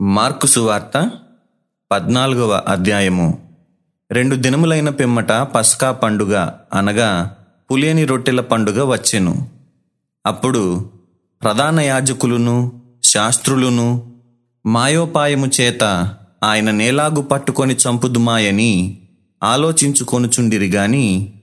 Mark సువార్త పద్నాలుగవ అధ్యాయము. రెండు దినములైన పిమ్మట పస్కా పండుగ అనగా పులియని రొట్టెల పండుగ వచ్చెను. అప్పుడు ప్రధాన యాజకులును శాస్త్రులును మాయోపాయము చేత ఆయన నేలాగు పట్టుకొని చంపుదుమాయని ఆలోచించుకొనుచుండిరి గాని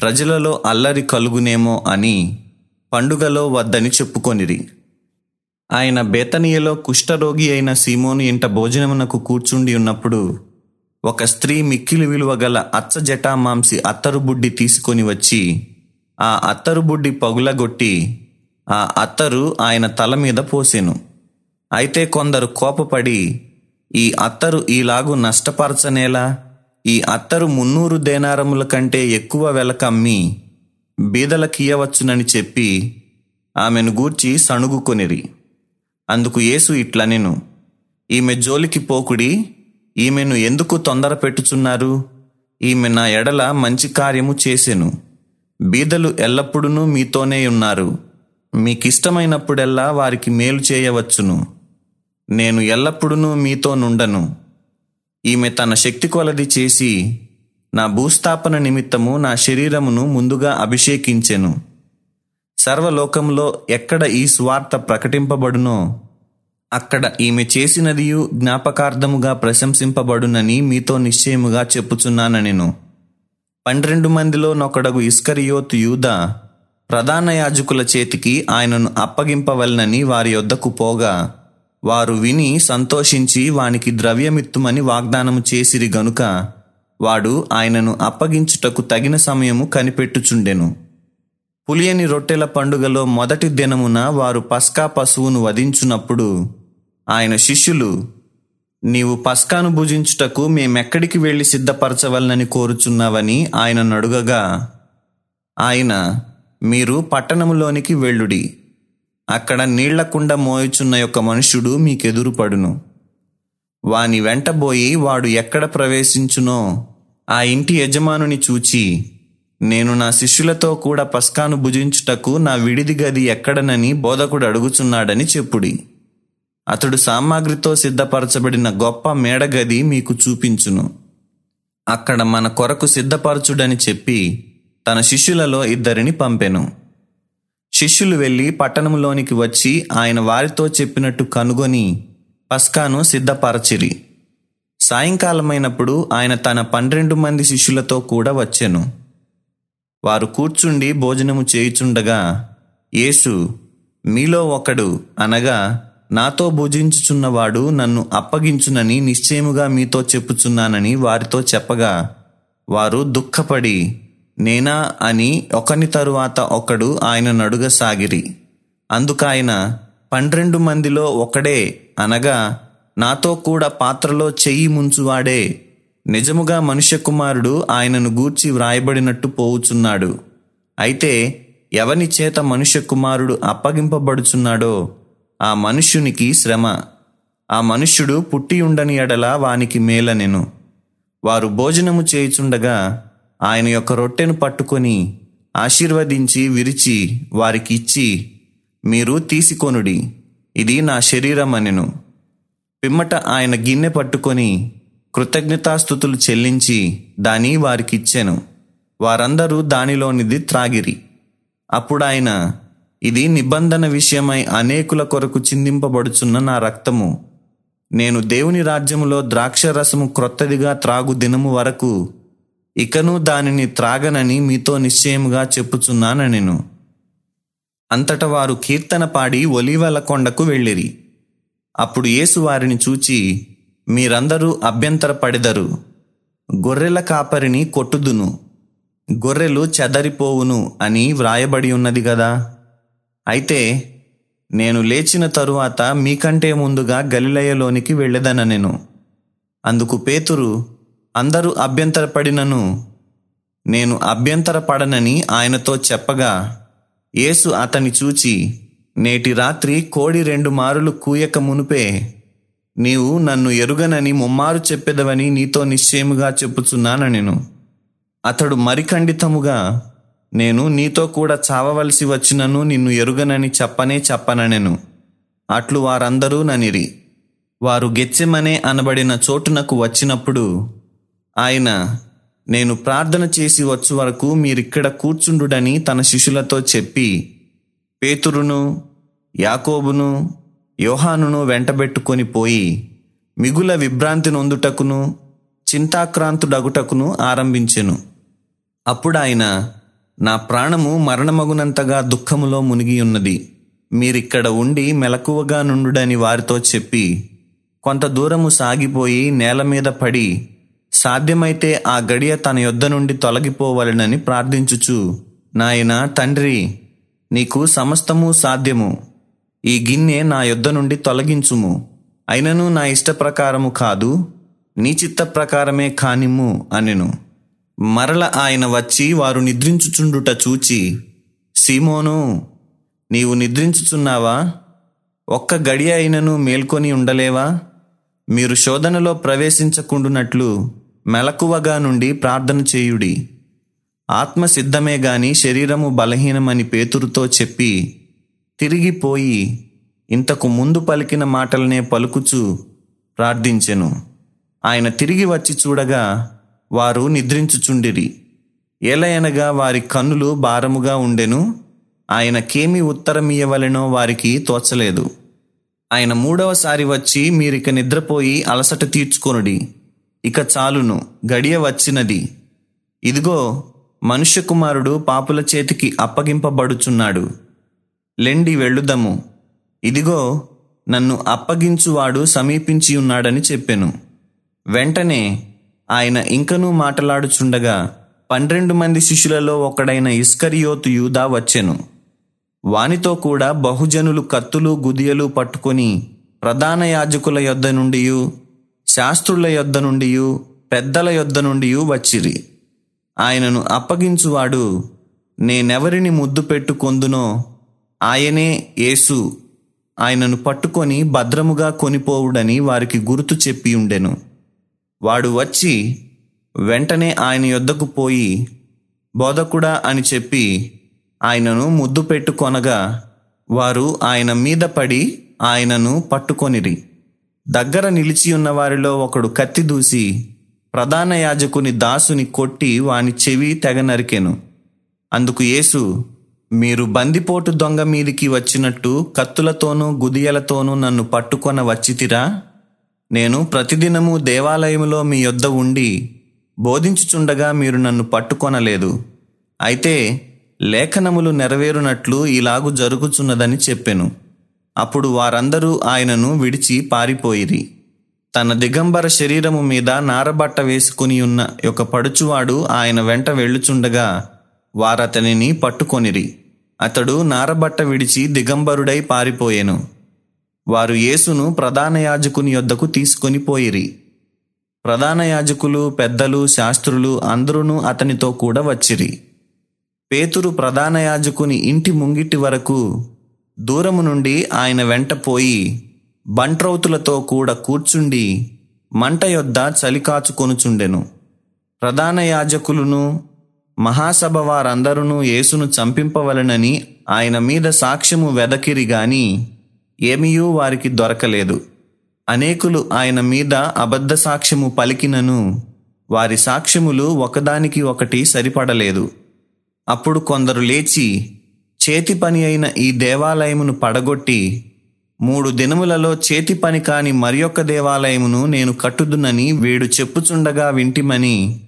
ప్రజలలో అల్లరి కలుగునేమో అని పండుగలో వద్దని చెప్పుకొనిరి. ఆయన బేతనియలో కుష్ఠరోగి అయిన సీమోను ఇంట భోజనమునకు కూర్చుండి ఉన్నప్పుడు ఒక స్త్రీ మిక్కిలి విలువ గల అచ్చ జటామాంసి అత్తరు బుడ్డి తీసుకొని వచ్చి ఆ అత్తరు బుడ్డి పగులగొట్టి ఆ అత్తరు ఆయన తల మీద పోసెను. అయితే కొందరు కోపపడి ఈ అత్తరు ఈలాగు నష్టపరచనేలా ఈ అత్తరు మున్నూరు దేనారముల కంటే ఎక్కువ వెలకమ్మి బీదలకియవచ్చునని చెప్పి ఆమెను గూర్చి సణుగుకొనిరి. అందుకు యేసు ఇట్లనెను ఈమె జోలికి పోకుడి ఈమెను ఎందుకు తొందర పెట్టుచున్నారు? ఈమె నా ఎడల మంచి కార్యము చేసెను. బీదలు ఎల్లప్పుడూ మీతోనే ఉన్నారు. మీకిష్టమైనప్పుడెల్లా వారికి మేలు చేయవచ్చును. నేను ఎల్లప్పుడూ మీతో నుండను. ఈమె తన శక్తి కొలది చేసి నా భూస్థాపన నిమిత్తము నా శరీరమును ముందుగా అభిషేకించెను. సర్వలోకంలో ఎక్కడ ఈ స్వార్థ ప్రకటింపబడునో అక్కడ ఈమె చేసినదియు జ్ఞాపకార్థముగా ప్రశంసింపబడునని మీతో నిశ్చయముగా చెప్పుచున్నాను నేను పన్నెండు మందిలో నొకడగు ఇస్కరియోతు యూదా ప్రధాన యాజకుల చేతికి ఆయనను అప్పగింపవలనని వారి యొద్దకు పోగా వారు విని సంతోషించి వానికి ద్రవ్యమిత్తుమని వాగ్దానము చేసిరి గనుక వాడు ఆయనను అప్పగించుటకు తగిన సమయము కనిపెట్టుచుండెను. పులియని రొట్టెల పండుగలో మొదటి దినమున వారు పస్కా పశువును వధించున్నప్పుడు ఆయన శిష్యులు నీవు పస్కాను భుజించుటకు మేమెక్కడికి వెళ్ళి సిద్ధపరచవలనని కోరుచున్నావని ఆయన నడుగగా ఆయన మీరు పట్టణములోనికి వెళ్ళుడి. అక్కడ నీళ్ళకుండ మోయుచున్న యొక్క మనుష్యుడు మీకెదురుపడును. వాని వెంటబోయి వాడు ఎక్కడ ప్రవేశించునో ఆ ఇంటి యజమానుని చూచి నేను నా శిష్యులతో కూడా పస్కాను భుజించుటకు నా విడిది గది ఎక్కడనని బోధకుడు అడుగుచున్నాడని చెప్పుడి. అతడు సామాగ్రితో సిద్ధపరచబడిన గొప్ప మేడగది మీకు చూపించును. అక్కడ మన కొరకు సిద్ధపరచుడని చెప్పి తన శిష్యులలో ఇద్దరిని పంపెను. శిష్యులు వెళ్ళి పట్టణంలోనికి వచ్చి ఆయన వారితో చెప్పినట్టు కనుగొని పస్కాను సిద్ధపరచిరి. సాయంకాలమైనప్పుడు ఆయన తన పన్నెండు మంది శిష్యులతో కూడా వచ్చెను. వారు కూర్చుండి భోజనము చేయుచుండగా యేసు మీలో ఒకడు అనగా నాతో భుజించుచున్నవాడు నన్ను అప్పగించునని నిశ్చయముగా మీతో చెప్పుచున్నానని వారితో చెప్పగా వారు దుఃఖపడి నేనా అని ఒకని తరువాత ఒకడు ఆయన నడుగసాగిరి అందుకాయన పన్నెండు మందిలో ఒకడే అనగా నాతో కూడా పాత్రలో చెయ్యి ముంచువాడే నిజముగా మనుష్య కుమారుడు ఆయనను గూర్చి వ్రాయబడినట్టు పోవుచున్నాడు. అయితే ఎవని చేత మనుష్య కుమారుడు అప్పగింపబడుచున్నాడో ఆ మనుష్యునికి శ్రమ. ఆ మనుష్యుడు పుట్టి ఉండని ఎడల వానికి మేలనెను. వారు భోజనము చేయుచుండగా ఆయన యొక్క రొట్టెను పట్టుకొని ఆశీర్వదించి విరిచి వారికి ఇచ్చి మీరు తీసుకొనుడి. ఇది నా శరీరం అనెను పిమ్మట ఆయన గిన్నె పట్టుకొని కృతజ్ఞతాస్థుతులు చెల్లించి దాని వారికిచ్చెను. వారందరూ దానిలోనిది త్రాగిరి. అప్పుడు ఆయన ఇది నిబంధన విషయమై అనేకుల కొరకు చిందింపబడుచున్న నా రక్తము. నేను దేవుని రాజ్యములో ద్రాక్షరసము క్రొత్తదిగా త్రాగు దినము వరకు ఇకను దానిని త్రాగనని మీతో నిశ్చయముగా చెప్పుచున్నానెను అంతట వారు కీర్తన పాడి ఒలీవల కొండకు వెళ్ళిరి. అప్పుడు యేసు వారిని చూచి మీరందరూ అభ్యంతరపడెదరు. గొర్రెల కాపరిని కొట్టుదును. గొర్రెలు చెదరిపోవును అని వ్రాయబడి ఉన్నది కదా అయితే నేను లేచిన తరువాత మీకంటే ముందుగా గలిలయలోనికి వెళ్ళెదననెను అందుకు పేతురు అందరూ అభ్యంతరపడినను. నేను అభ్యంతరపడనని ఆయనతో చెప్పగా యేసు అతని చూచి నేటి రాత్రి కోడి రెండు మారులు కూయక మునుపే నీవు నన్ను ఎరుగనని ముమ్మారు చెప్పెదవని నీతో నిశ్చయముగా చెప్పుచున్నానెను అతడు మరిఖండితముగా నేను నీతో కూడా చావవలసి వచ్చినను నిన్ను ఎరుగనని చెప్పనే చెప్పననెను. అట్లు వారందరూ ననిరి. వారు గెచ్చెమనే అనబడిన చోటునకు వచ్చినప్పుడు ఆయన నేను ప్రార్థన చేసి వచ్చు వరకు మీరిక్కడ కూర్చుండుడని తన శిష్యులతో చెప్పి పేతురును యాకోబును యోహానును వెంటబెట్టుకొని పోయి మిగుల విభ్రాంతి నొందుటకును చింతాక్రాంతుడగుటకును ఆరంభించెను. అప్పుడు ఆయన నా ప్రాణము మరణమగునంతగా దుఃఖములో మునిగి ఉన్నది మీరిక్కడ ఉండి మెలకువగా నుండుడని వారితో చెప్పి కొంత దూరము సాగిపోయి నేల మీద పడి సాధ్యమైతే ఆ గడియ తన యొద్ద నుండి తొలగిపోవలెనని ప్రార్థించుచు నాయన తండ్రి నీకు సమస్తము సాధ్యము. ఈ గిన్నె నా యొద్ద నుండి తొలగించుము. అయినను నా ఇష్ట ప్రకారము కాదు నీ చిత్త ప్రకారమే కానిమ్ము అనెను. మరల ఆయన వచ్చి వారు నిద్రించుచుండుట చూచి సీమోను నీవు నిద్రించుచున్నావా? ఒక్క గడి అయినను మేల్కొని ఉండలేవా? మీరు శోధనలో ప్రవేశించకుండునట్లు మెలకువగా నుండి ప్రార్థన చేయుడి. ఆత్మ సిద్ధమే గాని శరీరము బలహీనమని పేతురుతో చెప్పి తిరిగిపోయి ఇంతకు ముందు పలికిన మాటలనే పలుకుచు ప్రార్థించెను. ఆయన తిరిగి వచ్చి చూడగా వారు నిద్రించుచుండిరి. ఏలయనగా వారి కన్నులు భారముగా ఉండెను. ఆయనకేమి ఉత్తరమియవలెనో వారికి తోచలేదు. ఆయన మూడవసారి వచ్చి మీరిక నిద్రపోయి అలసట తీర్చుకొనుడి. ఇక చాలును గడియ వచ్చినది. ఇదిగో మనుష్య కుమారుడు పాపుల చేతికి అప్పగింపబడుచున్నాడు. లెండి వెళ్ళుదము. ఇదిగో నన్ను అప్పగించువాడు సమీపించి ఉన్నాడని చెప్పెను. వెంటనే ఆయన ఇంకనూ మాట్లాడుచుండగా పన్నెండు మంది శిష్యులలో ఒకడైన ఇస్కరియోతు యూదా వచ్చెను. వానితో కూడా బహుజనులు కత్తులు గుదియలు పట్టుకొని ప్రధాన యాజకుల యొద్ద నుండి శాస్త్రుల యొద్ద నుండి పెద్దల యొద్ద నుండి వచ్చిరి. ఆయనను అప్పగించువాడు నేనెవరిని ముద్దు పెట్టుకొందునో ఆయనే యేసు. ఆయనను పట్టుకొని భద్రముగా కొనిపోవుడని వారికి గుర్తు చెప్పి ఉండెను. వాడు వచ్చి వెంటనే ఆయన యొద్దకు పోయి బోధకుడా అని చెప్పి ఆయనను ముద్దు పెట్టుకొనగా వారు ఆయన మీద పడి ఆయనను పట్టుకొనిరి. దగ్గర నిలిచి ఉన్న వారిలో ఒకడు కత్తి దూసి ప్రధాన యాజకుని దాసుని కొట్టి వాని చెవి తెగ నరికెను. అందుకు యేసు మీరు బందిపోటు దొంగ మీదికి వచ్చినట్టు కత్తులతోనూ గుదియలతోనూ నన్ను పట్టుకొన వచ్చితిరా? నేను ప్రతిదినము దేవాలయములో మీ యొద్ద ఉండి బోధించుచుండగా మీరు నన్ను పట్టుకొనలేదు. అయితే లేఖనములు నెరవేరునట్లు ఇలాగు జరుగుచున్నదని చెప్పెను. అప్పుడు వారందరూ ఆయనను విడిచి పారిపోయిరి. తన దిగంబర శరీరము మీద నారబట్ట వేసుకుని ఉన్న ఒక పడుచువాడు ఆయన వెంట వెళ్ళుచుండగా వారతనిని పట్టుకొనిరి. అతడు నారబట్ట విడిచి దిగంబరుడై పారిపోయెను. వారు యేసును ప్రధాన యాజకుని యొద్దకు తీసుకొని పోయిరి. ప్రధాన యాజకులు పెద్దలు శాస్త్రులు అందరూ అతనితో కూడా వచ్చిరి. పేతురు ప్రధాన యాజకుని ఇంటి ముంగిటి వరకు దూరము నుండి ఆయన వెంట పోయి బంట్రౌతులతో కూడా కూర్చుండి మంట యొద్ద చలికాచుకొనుచుండెను ప్రధాన యాజకులను మహాసభ వారందరూ యేసును చంపింపవలనని ఆయన మీద సాక్ష్యము వెదకిరి గాని ఏమీయూ వారికి దొరకలేదు. అనేకులు ఆయన మీద అబద్ధ సాక్ష్యము పలికినను వారి సాక్ష్యములు ఒకదానికి ఒకటి సరిపడలేదు. అప్పుడు కొందరు లేచి చేతి పని అయిన ఈ దేవాలయమును పడగొట్టి మూడు దినములలో చేతి పని కాని మరియొక్క దేవాలయమును నేను కట్టుదునని వీడు చెప్పుచుండగా వింటిమని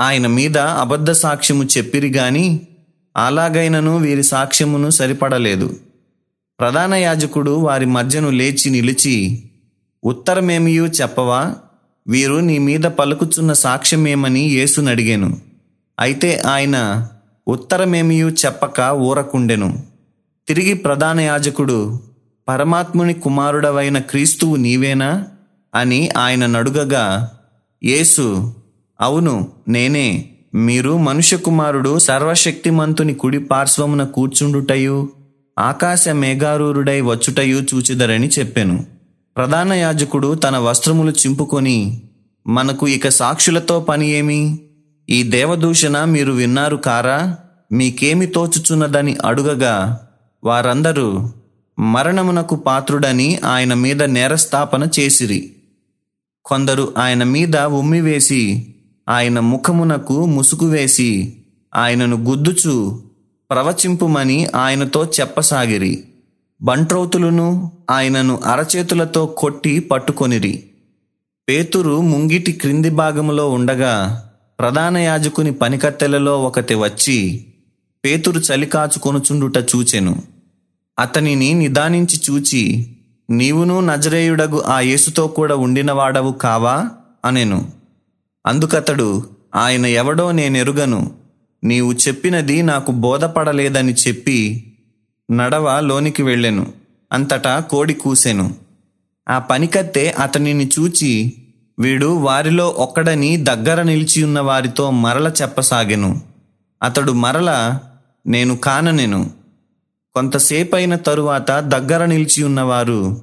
ఆయన మీద అబద్ధ సాక్ష్యము చెప్పిరి గాని అలాగైనను వీరి సాక్ష్యమును సరిపడలేదు. ప్రధాన యాజకుడు వారి మధ్యను లేచి నిలిచి ఉత్తరమేమియూ చెప్పవా? వీరు నీ మీద పలుకుచున్న సాక్ష్యమేమని యేసునడిగాను అయితే ఆయన ఉత్తరమేమియూ చెప్పక ఊరకుండెను. తిరిగి ప్రధాన యాజకుడు పరమాత్ముని కుమారుడవైన క్రీస్తువు నీవేనా అని ఆయన నడుగగా యేసు అవును నేనే. మీరు మనుష్య కుమారుడు సర్వశక్తిమంతుని కుడి పార్శ్వమున కూర్చుండుటయు ఆకాశ మేఘారూరుడై వచ్చుటయు చూచిదరని చెప్పెను. ప్రధాన యాజకుడు తన వస్త్రములు చింపుకొని మనకు ఇక సాక్షులతో పని ఏమి? ఈ దేవదూషణ మీరు విన్నారు కారా? మీకేమి తోచుచున్నదని అడుగగా వారందరూ మరణమునకు పాత్రుడని ఆయన మీద నేరస్థాపన చేసిరి. కొందరు ఆయన మీద ఉమ్మివేసి ఆయన ముఖమునకు ముసుగు వేసి ఆయనను గుద్దుచు ప్రవచింపుమని ఆయనతో చెప్పసాగిరి. బంట్రౌతులను ఆయనను అరచేతులతో కొట్టి పట్టుకొనిరి. పేతురు ముంగిటి క్రింది భాగములో ఉండగా ప్రధాన యాజకుని పనికత్తెలలో ఒకటి వచ్చి పేతురు చలికాచుకొనుచుండుట చూచెను. అతనిని నిదానించి చూచి నీవును నజరేయుడగు ఆ యేసుతో కూడా ఉండినవాడవు కావా? అనెను. అందుకతడు ఆయన ఎవడో నేనెరుగను. నీవు చెప్పినది నాకు బోధపడలేదని చెప్పి నడవ లోనికి వెళ్ళెను. అంతటా కోడి కూసెను. ఆ పనికత్తె అతనిని చూచి వీడు వారిలో ఒక్కడని దగ్గర నిలిచి ఉన్న వారితో మరల చెప్పసాగెను. అతడు మరల నేను కాననెను. కొంతసేపైన తరువాత దగ్గర నిలిచి ఉన్నవారు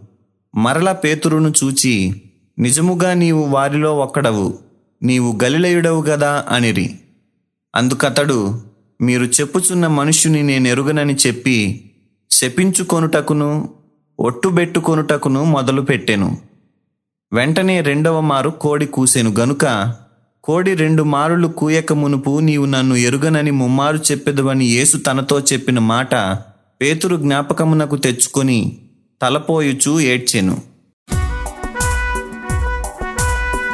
మరల పేతురును చూచి నిజముగా నీవు వారిలో ఒక్కడవు. నీవు గలిలయుడవు గదా అనిరి. అందుకతడు మీరు చెప్పుచున్న మనుష్యుని నేనెరుగనని చెప్పి శపించుకొనుటకును ఒట్టుబెట్టుకొనుటకును మొదలుపెట్టెను వెంటనే రెండవ మారు కోడి కూసెను. గనుక కోడి రెండు మారులు కూయక మునుపు నీవు నన్ను ఎరుగనని ముమ్మారు చెప్పెదవని యేసు తనతో చెప్పిన మాట పేతురు జ్ఞాపకమునకు తెచ్చుకొని తలపోయుచూ ఏడ్చెను.